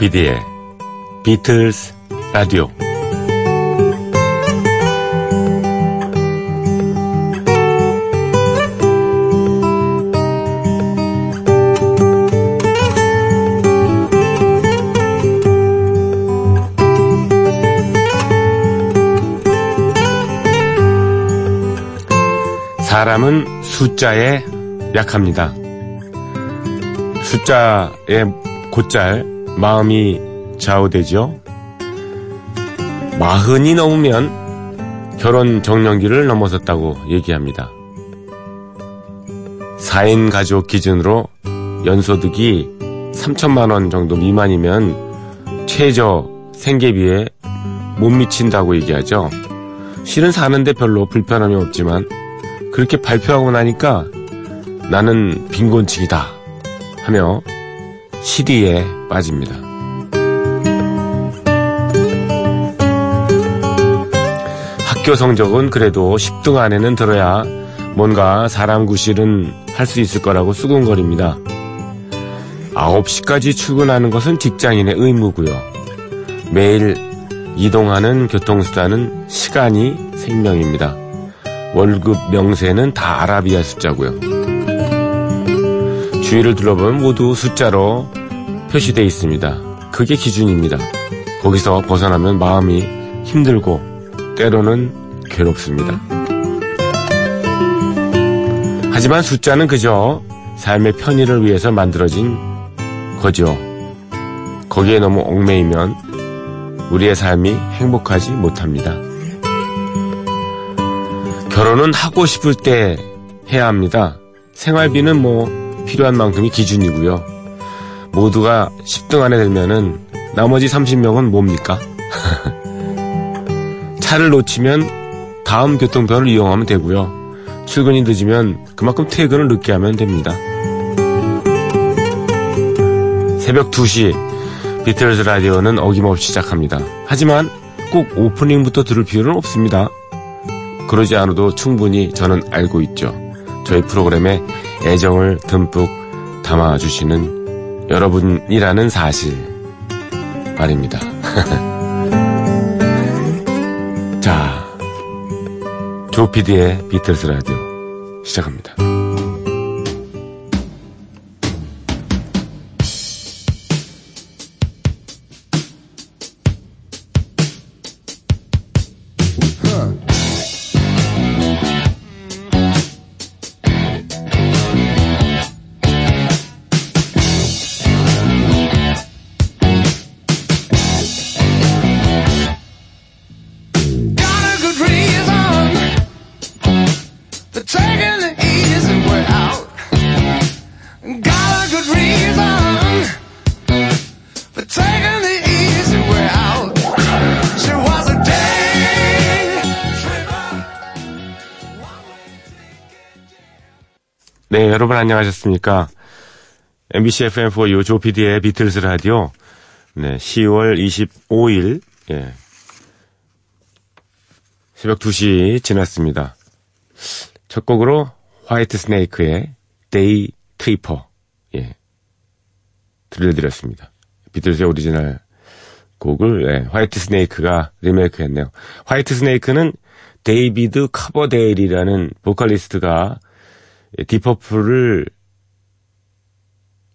조피디의 비틀스 라디오 사람은 숫자에 약합니다. 숫자에 곧잘 마음이 좌우되죠. 마흔이 넘으면 결혼 정년기를 넘어섰다고 얘기합니다. 4인 가족 기준으로 연소득이 3천만 원 정도 미만이면 최저 생계비에 못 미친다고 얘기하죠. 실은 사는데 별로 불편함이 없지만 그렇게 발표하고 나니까 나는 빈곤층이다 하며 시리에 빠집니다. 학교 성적은 그래도 10등 안에는 들어야 뭔가 사람 구실은 할 수 있을 거라고 수근거립니다. 9시까지 출근하는 것은 직장인의 의무고요. 매일 이동하는 교통수단은 시간이 생명입니다. 월급 명세는 다 아라비아 숫자고요. 주위를 둘러보면 모두 숫자로 표시되어 있습니다. 그게 기준입니다. 거기서 벗어나면 마음이 힘들고 때로는 괴롭습니다. 하지만 숫자는 그저 삶의 편의를 위해서 만들어진 거죠. 거기에 너무 얽매이면 우리의 삶이 행복하지 못합니다. 결혼은 하고 싶을 때 해야 합니다. 생활비는 뭐 필요한 만큼이 기준이고요. 모두가 10등 안에 들면은 나머지 30명은 뭡니까? 차를 놓치면 다음 교통편을 이용하면 되고요. 출근이 늦으면 그만큼 퇴근을 늦게 하면 됩니다. 새벽 2시 비틀즈 라디오는 어김없이 시작합니다. 하지만 꼭 오프닝부터 들을 필요는 없습니다. 그러지 않아도 충분히 저는 알고 있죠. 저희 프로그램에 애정을 듬뿍 담아주시는 여러분이라는 사실 말입니다. 자, 조피디의 비틀스 라디오 시작합니다. 네, 여러분 안녕하셨습니까? MBC FM4U 조피디의 비틀스 라디오. 네, 10월 25일, 예. 새벽 2시 지났습니다. 첫 곡으로 화이트 스네이크의 Day Tripper, 예. 들려드렸습니다. 비틀스의 오리지널 곡을, 예, 화이트 스네이크가 리메이크 했네요. 화이트 스네이크는 데이비드 커버데일이라는 보컬리스트가 예, 딥퍼플을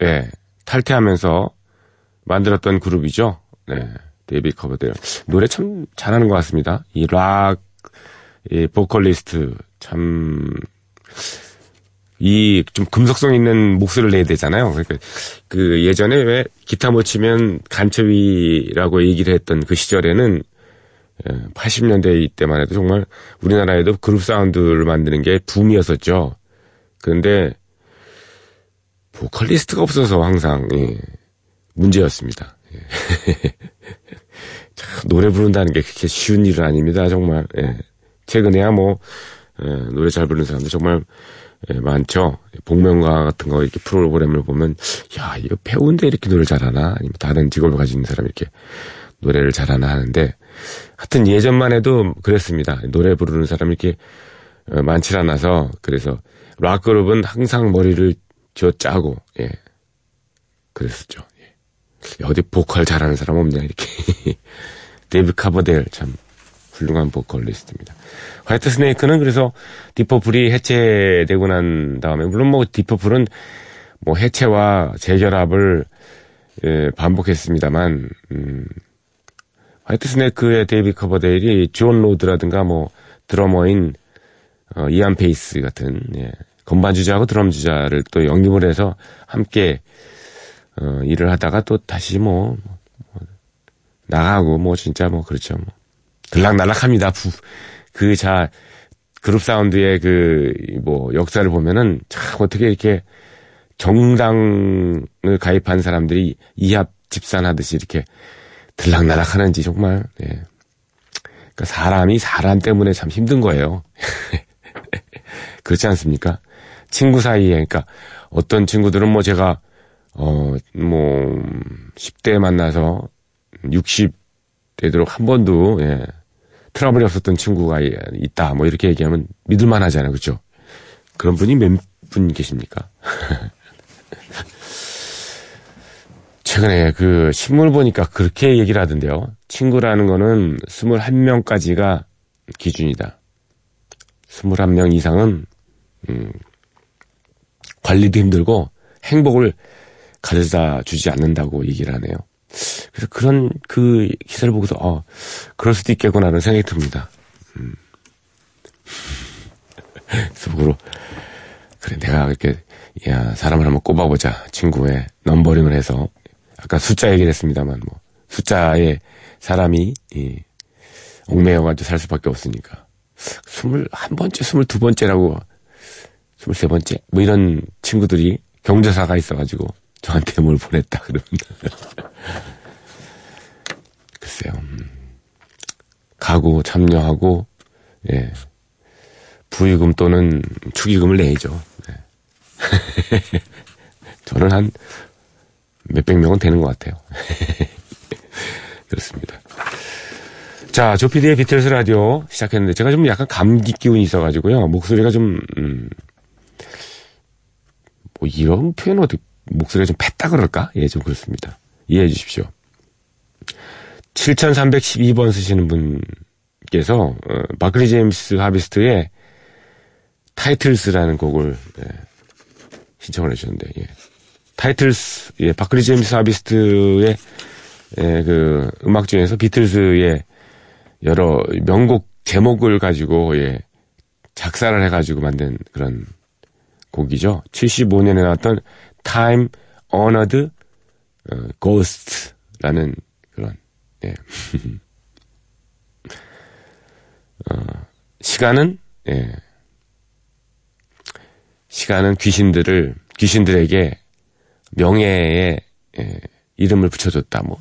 예, 탈퇴하면서 만들었던 그룹이죠. 네. 데이빗 커버데일. 노래 참 잘하는 것 같습니다. 이 락, 이 보컬리스트, 참, 이 좀 금속성 있는 목소리를 내야 되잖아요. 그러니까 그 예전에 왜 기타 못 치면 간첩이라고 얘기를 했던 그 시절에는 80년대 이때만 해도 정말 우리나라에도 그룹 사운드를 만드는 게 붐이었었죠. 그런데 보컬리스트가 없어서 항상 예, 문제였습니다. 예. 참, 노래 부른다는 게 그렇게 쉬운 일은 아닙니다. 정말 예. 최근에야 뭐 예, 노래 잘 부르는 사람들 정말 예, 많죠. 복면가 같은 거 이렇게 프로그램을 보면 야 이거 배우인데 이렇게 노래 잘하나 아니면 다른 직업을 있는 사람이 이렇게 노래를 잘하나 하는데 하여튼 예전만 해도 그랬습니다. 노래 부르는 사람이 이렇게 어, 많지 않아서 그래서 락 그룹은 항상 머리를 쥐어 짜고 예 그랬었죠. 예. 어디 보컬 잘하는 사람 없냐, 이렇게. 데이빗 커버데일, 참, 훌륭한 보컬리스트입니다. 화이트 스네이크는 그래서 딥퍼플이 해체되고 난 다음에, 물론 뭐 딥퍼플은 뭐 해체와 재결합을 예, 반복했습니다만, 음, 화이트 스네이크의 데이빗 커버데일이 존 로드라든가 뭐 드러머인 어, 이안 페이스 같은 예, 건반 주자하고 드럼 주자를 또 영입을 해서 함께 어, 일을 하다가 또 다시 뭐, 뭐 나가고 뭐 진짜 뭐 그렇죠 뭐 들락날락합니다. 그 자 그룹 사운드의 그 뭐 역사를 보면은 참 어떻게 이렇게 정당을 가입한 사람들이 이합 집산하듯이 이렇게 들락날락 하는지 정말, 예. 그러니까 사람이 사람 때문에 참 힘든 거예요. 그렇지 않습니까? 친구 사이에, 그러니까 어떤 친구들은 뭐 제가, 어, 뭐, 10대 만나서 60 되도록 한 번도, 예, 트러블이 없었던 친구가 있다. 뭐 이렇게 얘기하면 믿을만 하잖아요. 그죠? 그런 분이 몇 분 계십니까? 최근에 그 신문을 보니까 그렇게 얘기를 하던데요. 친구라는 거는 21명까지가 기준이다. 21명 이상은 음, 관리도 힘들고 행복을 가져다 주지 않는다고 얘기를 하네요. 그래서 그런 그 기사를 보고서 어 그럴 수도 있겠구나라는 생각이 듭니다. 음. 속으로 그래 내가 이렇게 야 사람을 한번 꼽아보자 친구의 넘버링을 해서 아까 숫자 얘기를 했습니다만 뭐 숫자에 사람이 이, 옥매여가지고 살 수밖에 없으니까 스물 한 번째 스물 두 번째라고 스물 세 번째 뭐 이런 친구들이 경제사가 있어가지고 저한테 뭘 보냈다 그러면 글쎄요 음. 가구 참여하고 예 부의금 또는 축의금을 내야죠. 네. 저는 한 몇백 명은 되는 것 같아요. 그렇습니다. 자, 조피디의 비틀스 라디오 시작했는데 제가 좀 약간 감기 기운이 있어가지고요. 목소리가 좀, 음, 뭐 이런 표현 어디, 목소리가 좀 팼다 그럴까? 예, 좀 그렇습니다. 이해해 주십시오. 7312번 쓰시는 분께서, 어, 바크리 제임스 하비스트의 타이틀스라는 곡을, 예, 신청을 해주셨는데, 예. 타이틀스, 예, 바크리 제임스 하비스트의 예, 그 음악 중에서 비틀스의 여러 명곡 제목을 가지고 예, 작사를 해가지고 만든 그런 곡이죠. 75년에 나왔던 Time Honored 어, Ghost라는 그런 예. 어, 시간은 예. 시간은 귀신들을 귀신들에게 명예의 예, 이름을 붙여줬다. 뭐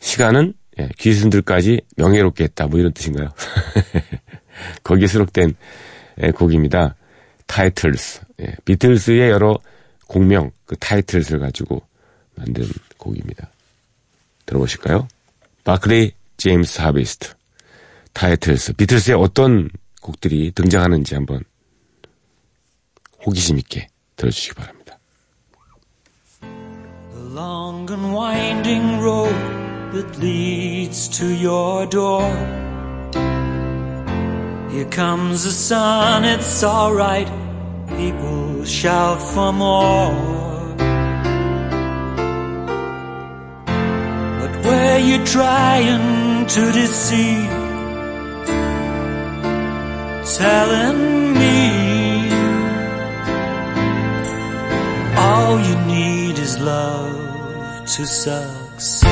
시간은 예, 귀신들까지 명예롭게 했다. 뭐 이런 뜻인가요? 거기에 수록된 예, 곡입니다. Titles. 예, 비틀스의 여러 곡명, 그 타이틀스를 가지고 만든 곡입니다. 들어보실까요? 바클리 제임스 하비스트. Titles. 비틀스의 어떤 곡들이 등장하는지 한번 호기심 있게 들어주시기 바랍니다. That leads to your door. Here comes the sun, it's alright. People shout for more. But where you trying to deceive? Telling me all you need is love to succeed.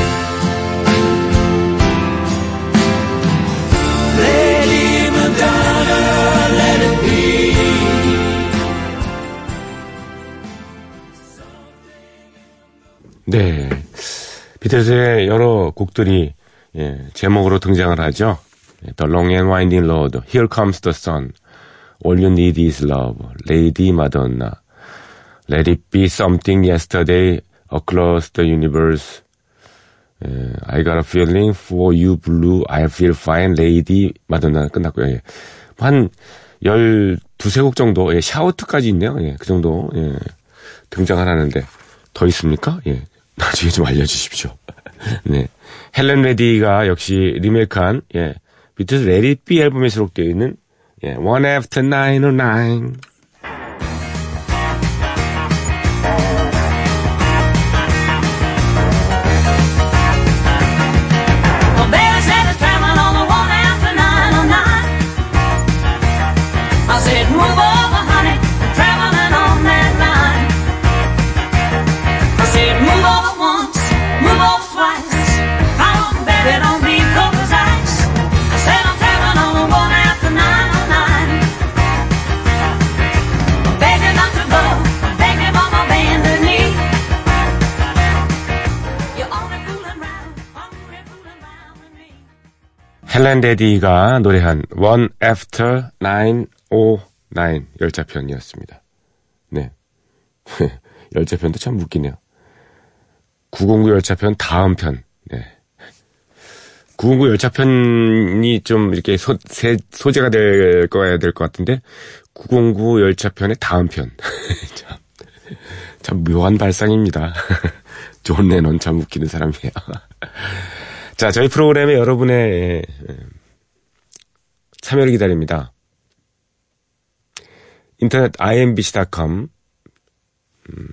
비틀즈의 여러 곡들이 예, 제목으로 등장을 하죠. The Long and Winding Road, Here Comes the Sun, All You Need Is Love, Lady Madonna, Let It Be Something Yesterday, Across the Universe, 예, I Got a Feeling for You Blue, I Feel Fine, Lady Madonna 끝났고요. 예. 한 12세 곡 정도, 예, 샤우트까지 있네요. 예, 그 정도, 예, 등장을 하는데, 더 있습니까? 예. 나중에 좀 알려주십시오. 네. 헬렌 레디가 역시 리메이크한, 예. 비틀스 레디 비 앨범에 수록되어 있는, 예. One After Nine or Nine. 헬렌 레디가 노래한 One After 909 열차편이었습니다. 네. 열차편도 참 웃기네요. 909 열차편 다음 편. 네. 909 열차편이 좀 이렇게 소, 세, 소재가 될 거야 될 것 같은데 909 열차편의 다음 편. 참, 참 묘한 발상입니다. 존 레논 참 웃기는 사람이에요. 자, 저희 프로그램에 여러분의 예, 예, 참여를 기다립니다. 인터넷 imbc.com 음,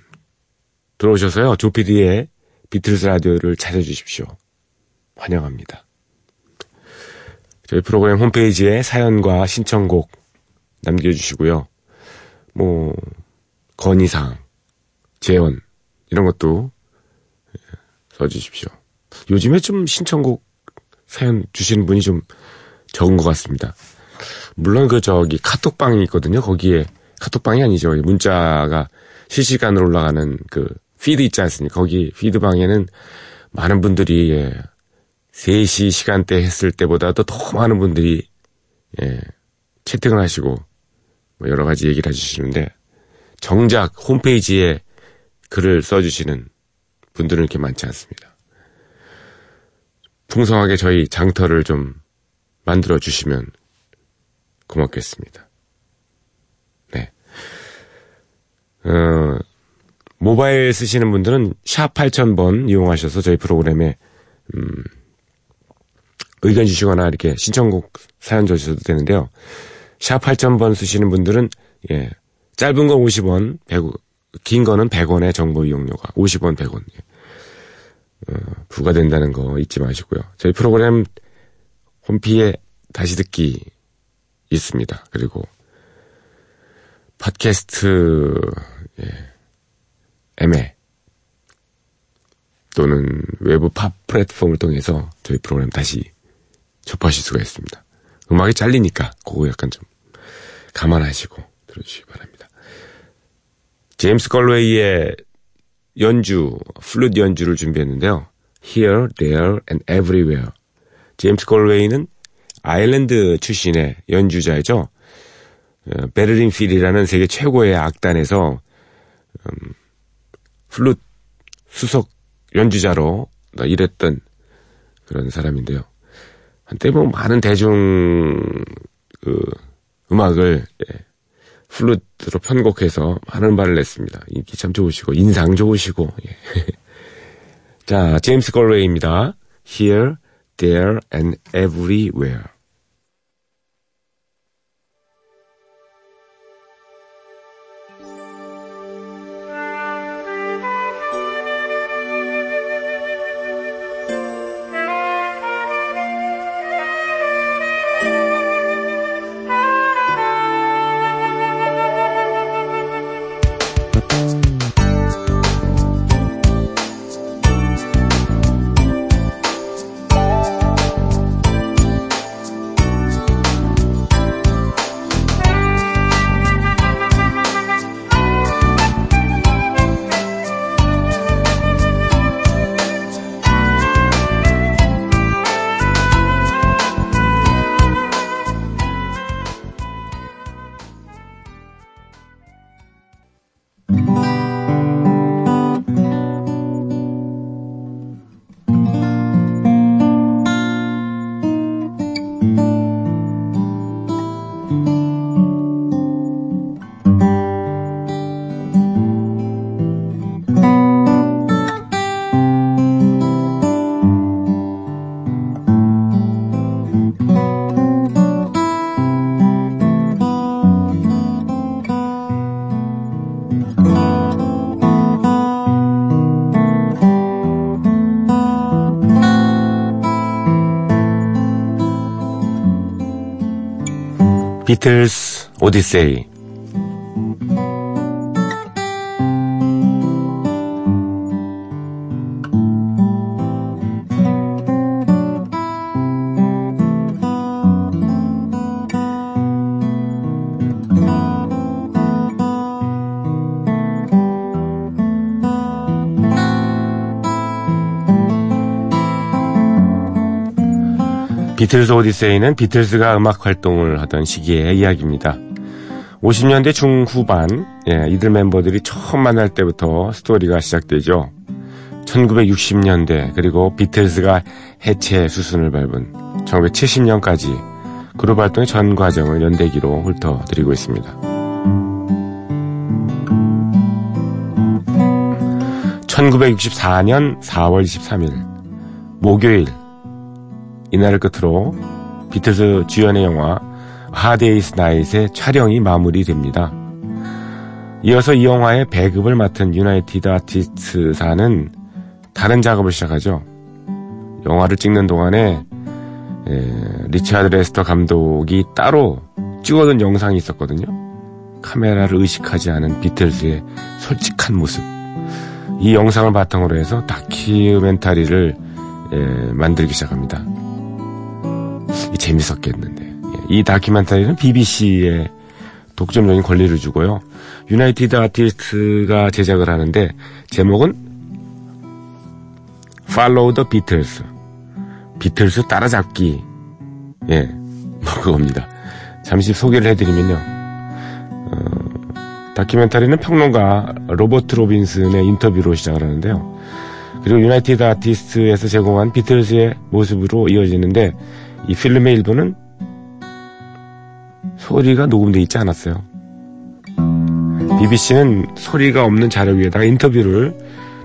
들어오셔서요. 조피디의 비틀스 라디오를 찾아주십시오. 환영합니다. 저희 프로그램 홈페이지에 사연과 신청곡 남겨주시고요. 뭐 건의사항, 재원 이런 것도 예, 써주십시오. 요즘에 좀 신청곡 사연 주시는 분이 좀 적은 것 같습니다. 물론 그 저기 카톡방이 있거든요. 거기에 카톡방이 아니죠. 문자가 실시간으로 올라가는 그 피드 있지 않습니까? 거기 피드방에는 많은 분들이 예, 3시 시간대 했을 때보다도 더 많은 분들이 예, 채팅을 하시고 뭐 여러 가지 얘기를 해주시는데 정작 홈페이지에 글을 써주시는 분들은 이렇게 많지 않습니다. 풍성하게 저희 장터를 좀 만들어 주시면 고맙겠습니다. 네. 어, 모바일 쓰시는 분들은 샵 8000번 이용하셔서 저희 프로그램에 음, 의견 주시거나 이렇게 신청곡 사연 주셔도 되는데요. 샵 8000번 쓰시는 분들은 예, 짧은 건 50원, 100, 긴 거는 100원의 정보 이용료가 50원, 100원. 예. 어, 부과된다는 거 잊지 마시고요. 저희 프로그램 홈피에 다시 듣기 있습니다. 그리고 팟캐스트 예, 애매 또는 외부 팝 플랫폼을 통해서 저희 프로그램 다시 접하실 수가 있습니다. 음악이 잘리니까 그거 약간 좀 감안하시고 들어주시기 바랍니다. 제임스 걸웨이의 연주, 플룻 연주를 준비했는데요. Here, There, and Everywhere. 제임스 걸웨이는 아일랜드 출신의 연주자이죠. 어, 베를린 필이라는 세계 최고의 악단에서 음, 플룻 수석 연주자로 일했던 그런 사람인데요. 한때 뭐 많은 대중 그 음악을 예, 플루트로 편곡해서 많은 발을 냈습니다. 인기 참 좋으시고 인상 좋으시고 예. 자 제임스 걸웨이입니다. Here, There and Everywhere. 비틀스 오디세이 비틀스 오디세이는 비틀스가 음악 활동을 하던 시기의 이야기입니다. 50년대 중후반, 예, 이들 멤버들이 처음 만날 때부터 스토리가 시작되죠. 1960년대, 그리고 비틀스가 해체 수순을 밟은 1970년까지 그룹 활동의 전 과정을 연대기로 훑어드리고 있습니다. 1964년 4월 23일, 목요일, 이날을 끝으로 비틀즈 주연의 영화 Hard Day's Night의 촬영이 마무리됩니다. 이어서 이 영화의 배급을 맡은 유나이티드 아티스트사는 다른 작업을 시작하죠. 영화를 찍는 동안에 에, 리차드 레스터 감독이 따로 찍어둔 영상이 있었거든요. 카메라를 의식하지 않은 비틀즈의 솔직한 모습. 이 영상을 바탕으로 해서 다큐멘터리를 에, 만들기 시작합니다. 재밌었겠는데. 예, 이 다큐멘터리는 BBC에 독점적인 권리를 주고요. 유나이티드 아티스트가 제작을 하는데 제목은 Follow the Beatles. 비틀스 따라잡기. 예, 뭐 그겁니다. 잠시 소개를 해드리면요. 어, 다큐멘터리는 평론가 로버트 로빈슨의 인터뷰로 시작을 하는데요. 그리고 유나이티드 아티스트에서 제공한 비틀스의 모습으로 이어지는데 이 필름의 일부는 소리가 녹음되어 있지 않았어요. BBC는 소리가 없는 자료 위에다가 인터뷰를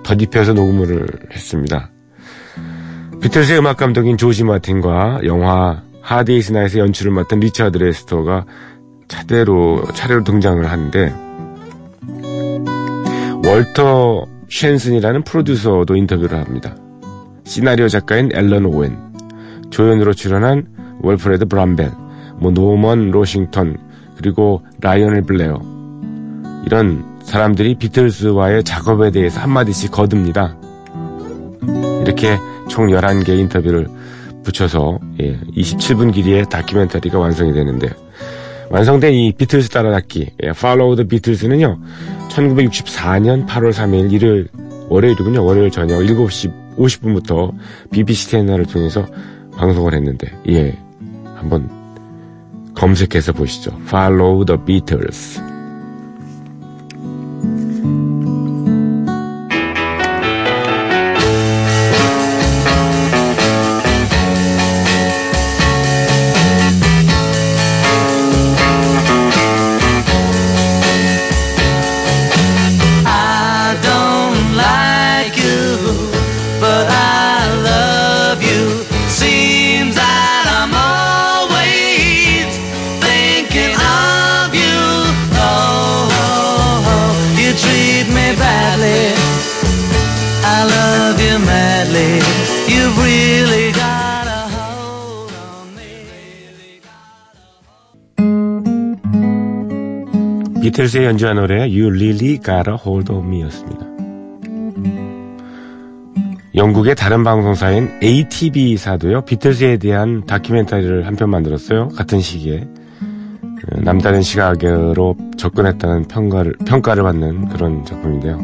덧입혀서 녹음을 했습니다. 비틀스의 음악 감독인 조지 마틴과 영화 Hard Day's Night의 연출을 맡은 리차드 레스터가 차례로 차례로 등장을 하는데 월터 쉔슨이라는 프로듀서도 인터뷰를 합니다. 시나리오 작가인 앨런 오웬, 조연으로 출연한 월프레드 브람벨, 뭐 노먼 로싱턴, 그리고 라이오넬 블레어 이런 사람들이 비틀스와의 작업에 대해서 한마디씩 거듭니다. 이렇게 총 11개의 인터뷰를 붙여서 예, 27분 길이의 다큐멘터리가 완성이 되는데 완성된 이 비틀스 따라잡기 예, Follow the Beatles는요 1964년 8월 3일 일요일 월요일이군요 월요일 저녁 7시 50분부터 BBC 채널을 통해서 방송을 했는데 예. 한번 검색해서 보시죠. Follow the Beatles 연주한 노래 You Really Got a Hold of Me였습니다. 영국의 다른 방송사인 ATV사도요, 비틀스에 대한 다큐멘터리를 한 편 만들었어요. 같은 시기에. 어, 남다른 시각으로 접근했다는 평가를, 평가를 받는 그런 작품인데요.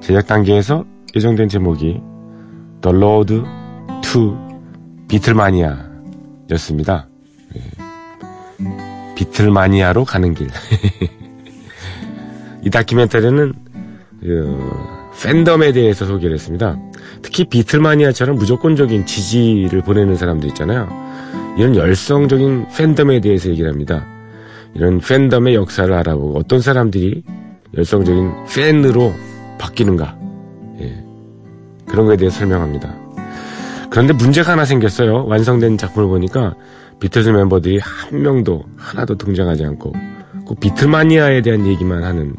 제작 단계에서 예정된 제목이 The Road to 비틀마니아 였습니다. 예. 비틀마니아로 가는 길. 이 다큐멘터리는 그, 팬덤에 대해서 소개를 했습니다. 특히 비틀마니아처럼 무조건적인 지지를 보내는 사람들 있잖아요. 이런 열성적인 팬덤에 대해서 얘기를 합니다. 이런 팬덤의 역사를 알아보고 어떤 사람들이 열성적인 팬으로 바뀌는가. 예. 그런 거에 대해서 설명합니다. 그런데 문제가 하나 생겼어요. 완성된 작품을 보니까 비틀즈 멤버들이 한 명도 하나도 등장하지 않고 꼭 비틀마니아에 대한 얘기만 하는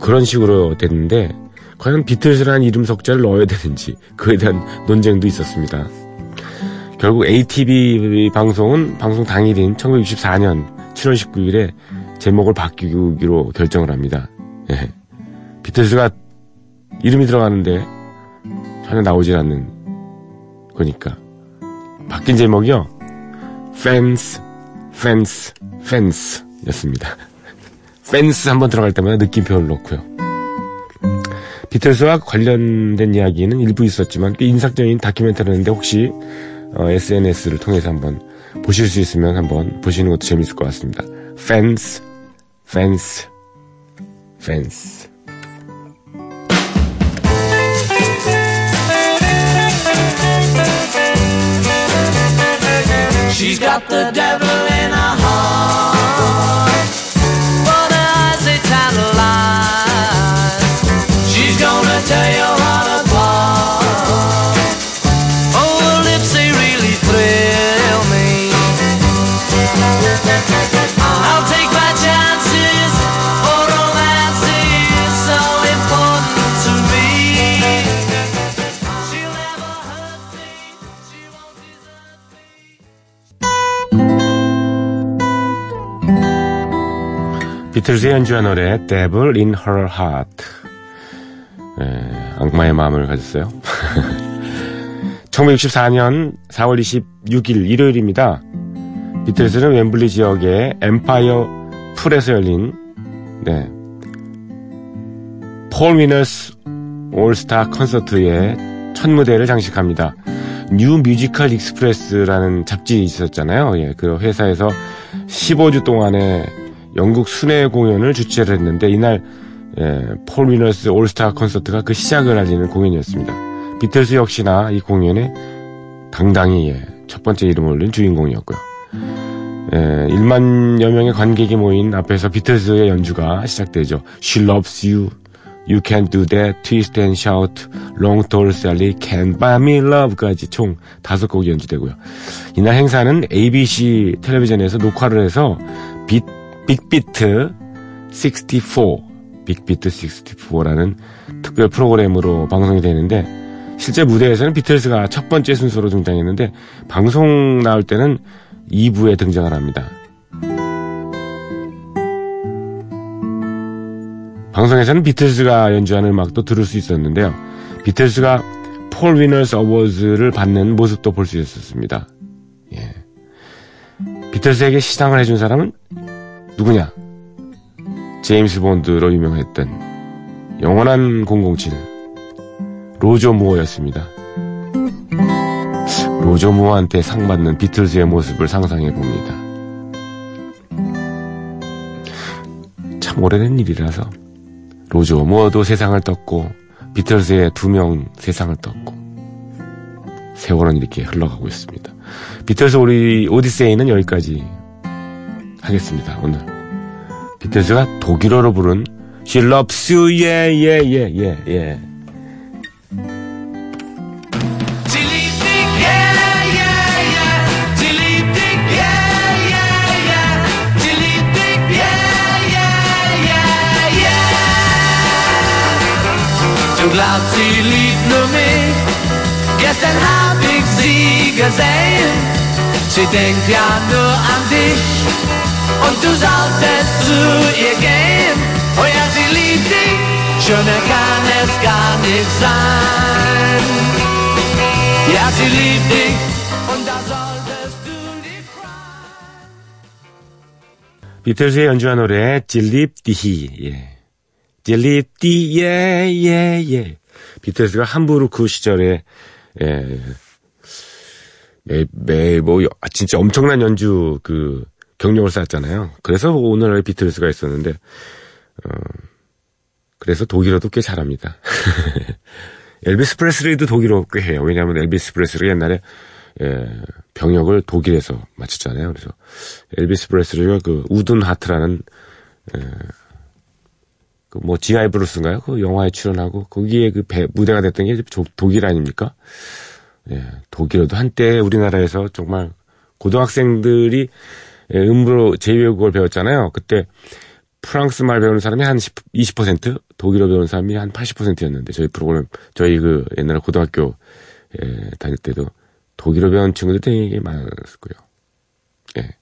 그런 식으로 됐는데 과연 비틀즈라는 이름 석자를 넣어야 되는지 그에 대한 논쟁도 있었습니다. 결국 ATV 방송은 방송 당일인 1964년 7월 19일에 제목을 바뀌기로 결정을 합니다. 예. 비틀즈가 이름이 들어가는데 전혀 나오질 않는 거니까. 바뀐 제목이요. Fans, Fans, Fans 였습니다. 펜스 한번 들어갈 때마다 느낌표를 놓고요. 비틀스와 관련된 이야기는 일부 있었지만 꽤 인상적인 다큐멘터리인데 혹시 어, SNS를 통해서 한번 보실 수 있으면 한번 보시는 것도 재밌을 것 같습니다. 펜스, 펜스, 펜스. 비틀즈의 연주한 노래 Devil in Her Heart. 예, 악마의 마음을 가졌어요. 1964년 4월 26일 일요일입니다. 비틀즈는 웸블리 지역의 엠파이어 풀에서 열린 네, Poll Winners 올스타 콘서트의 첫 무대를 장식합니다. 뉴 뮤지컬 익스프레스라는 잡지 있었잖아요. 예, 그 회사에서 15주 동안의 영국 순회 공연을 주최를 했는데 이날 예, Poll Winners 올스타 콘서트가 그 시작을 알리는 공연이었습니다. 비틀스 역시나 이 공연에 당당히 예, 첫 번째 이름을 올린 주인공이었고요. 예, 1만여 명의 관객이 모인 앞에서 비틀스의 연주가 시작되죠. She loves you, you can do that, twist and shout, long tall Sally, can buy me love까지 총 다섯 곡이 연주되고요. 이날 행사는 ABC 텔레비전에서 녹화를 해서 빅, 빅비트 64, 빅비트 64라는 특별 프로그램으로 방송이 되는데 실제 무대에서는 비틀스가 첫 번째 순서로 등장했는데 방송 나올 때는 2부에 등장을 합니다. 방송에서는 비틀스가 연주하는 음악도 들을 수 있었는데요. 비틀스가 폴 위너스 어워즈를 받는 모습도 볼 수 있었습니다. 예. 비틀스에게 시상을 해준 사람은 누구냐? 제임스 본드로 유명했던 영원한 007 로저 무어였습니다. 로저 무어한테 상 받는 비틀즈의 모습을 상상해 봅니다. 참 오래된 일이라서 로저 무어도 세상을 떴고 비틀즈의 두 명 세상을 떴고 세월은 이렇게 흘러가고 있습니다. 비틀즈 우리 오디세이는 여기까지 하겠습니다. 오늘 비틀즈가 독일어로 부른 She loves you, yeah, yeah, yeah, yeah, yeah. Du glaubst, sie liebt nur mich. Gestern hab ich sie gesehen. Sie denkt ja nur an dich. Oh. 비틀즈의 연주한 노래 질립디히 예. 질립디 예예 예 비틀즈가 함부르크 시절에 예. 매 매 뭐 진짜 엄청난 연주 그 경력을 쌓았잖아요. 그래서 오늘날 비틀즈가 있었는데 어 그래서 독일어도 꽤 잘합니다. 엘비스 프레슬리도 독일어 꽤 해요. 왜냐하면 엘비스 프레슬리 옛날에 예, 병역을 독일에서 마쳤잖아요. 그래서 엘비스 프레슬리가 그 Wooden Heart라는 예, 그뭐 G.I. Blues인가요? 그 영화에 출연하고 거기에 그 배, 무대가 됐던 게 조- 독일 아닙니까? 예, 독일어도 한때 우리나라에서 정말 고등학생들이 예, 음으로 제2외국어를 배웠잖아요. 그때 프랑스 말 배우는 사람이 한 10, 20%, 독일어 배우는 사람이 한 80%였는데 저희 프로그램 저희 그 옛날에 고등학교 예, 다닐 때도 독일어 배운 친구들 되게 많았을 거예요. 예.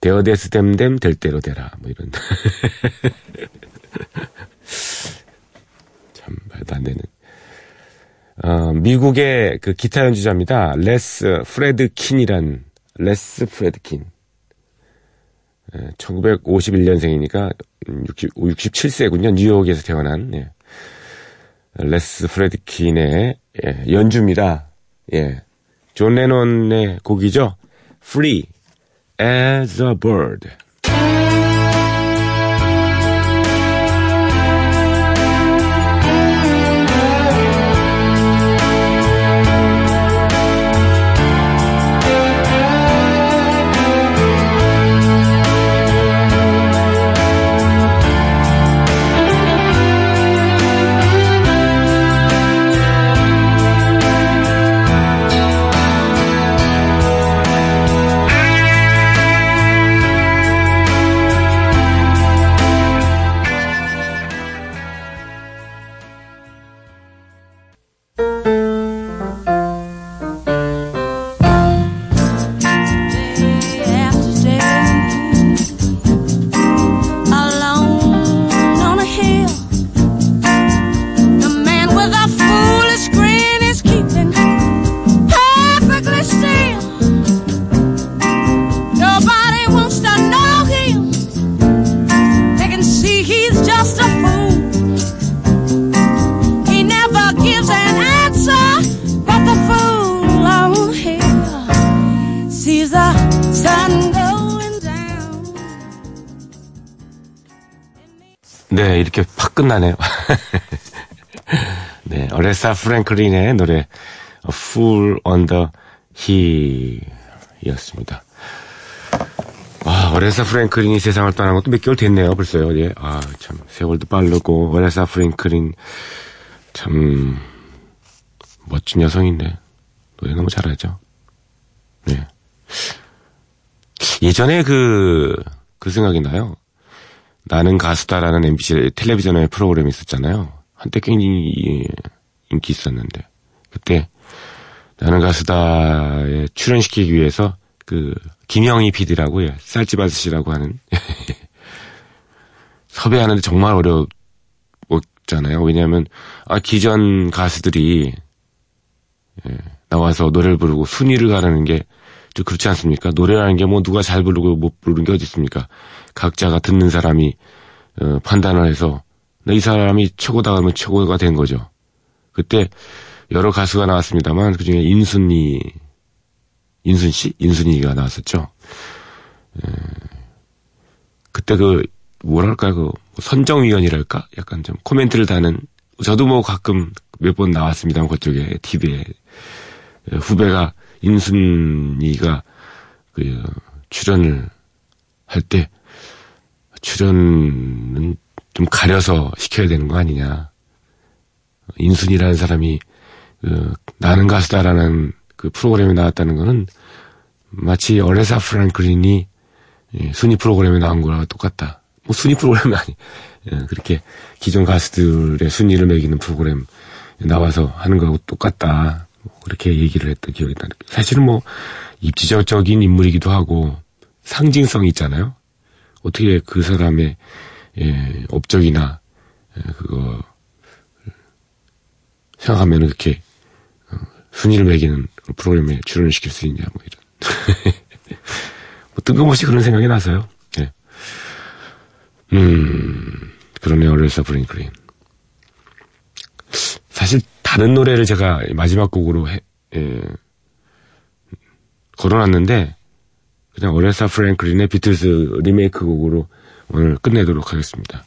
der des dem den 될 대로 되라. 뭐 이런. 참 말도 안 되는. 어, 미국의 그 기타 연주자입니다. 레스 프레드킨이란 레스 프레드킨. 1951년생이니까 60, 67세군요. 뉴욕에서 태어난 예. 레스 프레드킨의 예, 연주입니다. 예. 존 레논의 곡이죠. Free as a bird. 네, 이렇게 팍 끝나네요. 네, 어레사 프랭클린의 노래 A Fool on the Hill 이었습니다. 아, 어레사 프랭클린이 세상을 떠난 것도 몇 개월 됐네요, 벌써요. 예. 아, 참, 세월도 빠르고, 어레사 프랭클린, 참, 멋진 여성인데, 노래 너무 잘하죠. 네. 예전에 그, 그 생각이 나요. 나는 가수다라는 MBC 텔레비전의 프로그램이 있었잖아요. 한때 굉장히 인기 있었는데. 그때 나는 가수다에 출연시키기 위해서 그 김영희 PD라고 요 쌀집 아저씨라고 하는 섭외하는데 정말 어려웠잖아요. 왜냐하면 아, 기존 가수들이 예, 나와서 노래를 부르고 순위를 가르는 게 좀 그렇지 않습니까? 노래라는 게 뭐 누가 잘 부르고 못 부르는 게 어디 있습니까? 각자가 듣는 사람이 어, 판단을 해서 네, 이 사람이 최고다 하면 최고가 된 거죠. 그때 여러 가수가 나왔습니다만 그중에 인순이 인순 씨, 인순이가 나왔었죠. 에, 그때 그 뭐랄까 그 선정위원이랄까 약간 좀 코멘트를 다는 저도 뭐 가끔 몇 번 나왔습니다만 그쪽에 TV에 후배가 인순이가 그 출연을 할 때 출연은 좀 가려서 시켜야 되는 거 아니냐. 인순이라는 사람이 그 나는 가수다라는 그 프로그램에 나왔다는 거는 마치 어레사 프랑클린이 예, 순위 프로그램에 나온 거랑 똑같다. 뭐 순위 프로그램이 아니 예, 그렇게 기존 가수들의 순위를 매기는 프로그램 나와서 하는 거하고 똑같다. 뭐 그렇게 얘기를 했던 기억이 나는. 사실은 뭐 입지적인 인물이기도 하고 상징성이 있잖아요. 어떻게 그 사람의 예, 업적이나 예, 그거 생각하면 이렇게 어, 순위를 매기는 프로그램에 출연을 시킬 수 있냐 뭐 이런 뭐 뜬금없이 그런 생각이 나서요. 예. 음 그러네요 어레사 프랭클린 사실 다른 노래를 제가 마지막 곡으로 해, 예, 걸어놨는데 그냥 어레사 프랭클린의 비틀스 리메이크 곡으로 오늘 끝내도록 하겠습니다.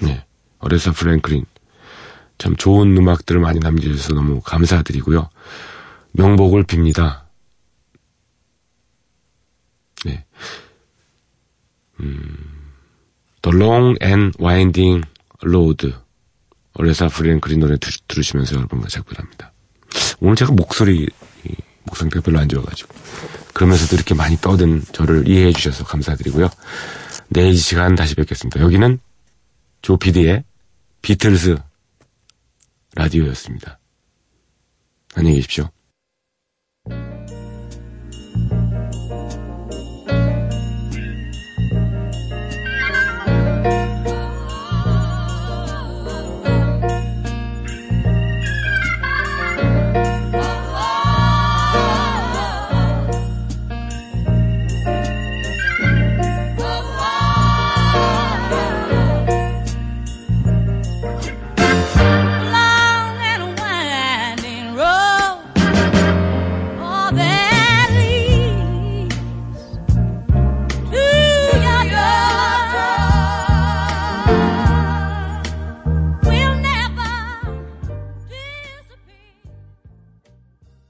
네, 어레사 프랭클린 참 좋은 음악들을 많이 남겨주셔서 너무 감사드리고요. 명복을 빕니다. 네. 음, The Long and Winding Road 어 레사 프랭클린 노래 들, 들으시면서 여러분과 작별합니다. 오늘 제가 목소리 이, 목소리가 별로 안 좋아가지고 그러면서도 이렇게 많이 떠든 저를 이해해 주셔서 감사드리고요. 내일 이 시간 다시 뵙겠습니다. 여기는 조피디의 비틀스 라디오였습니다. 안녕히 계십시오. 예.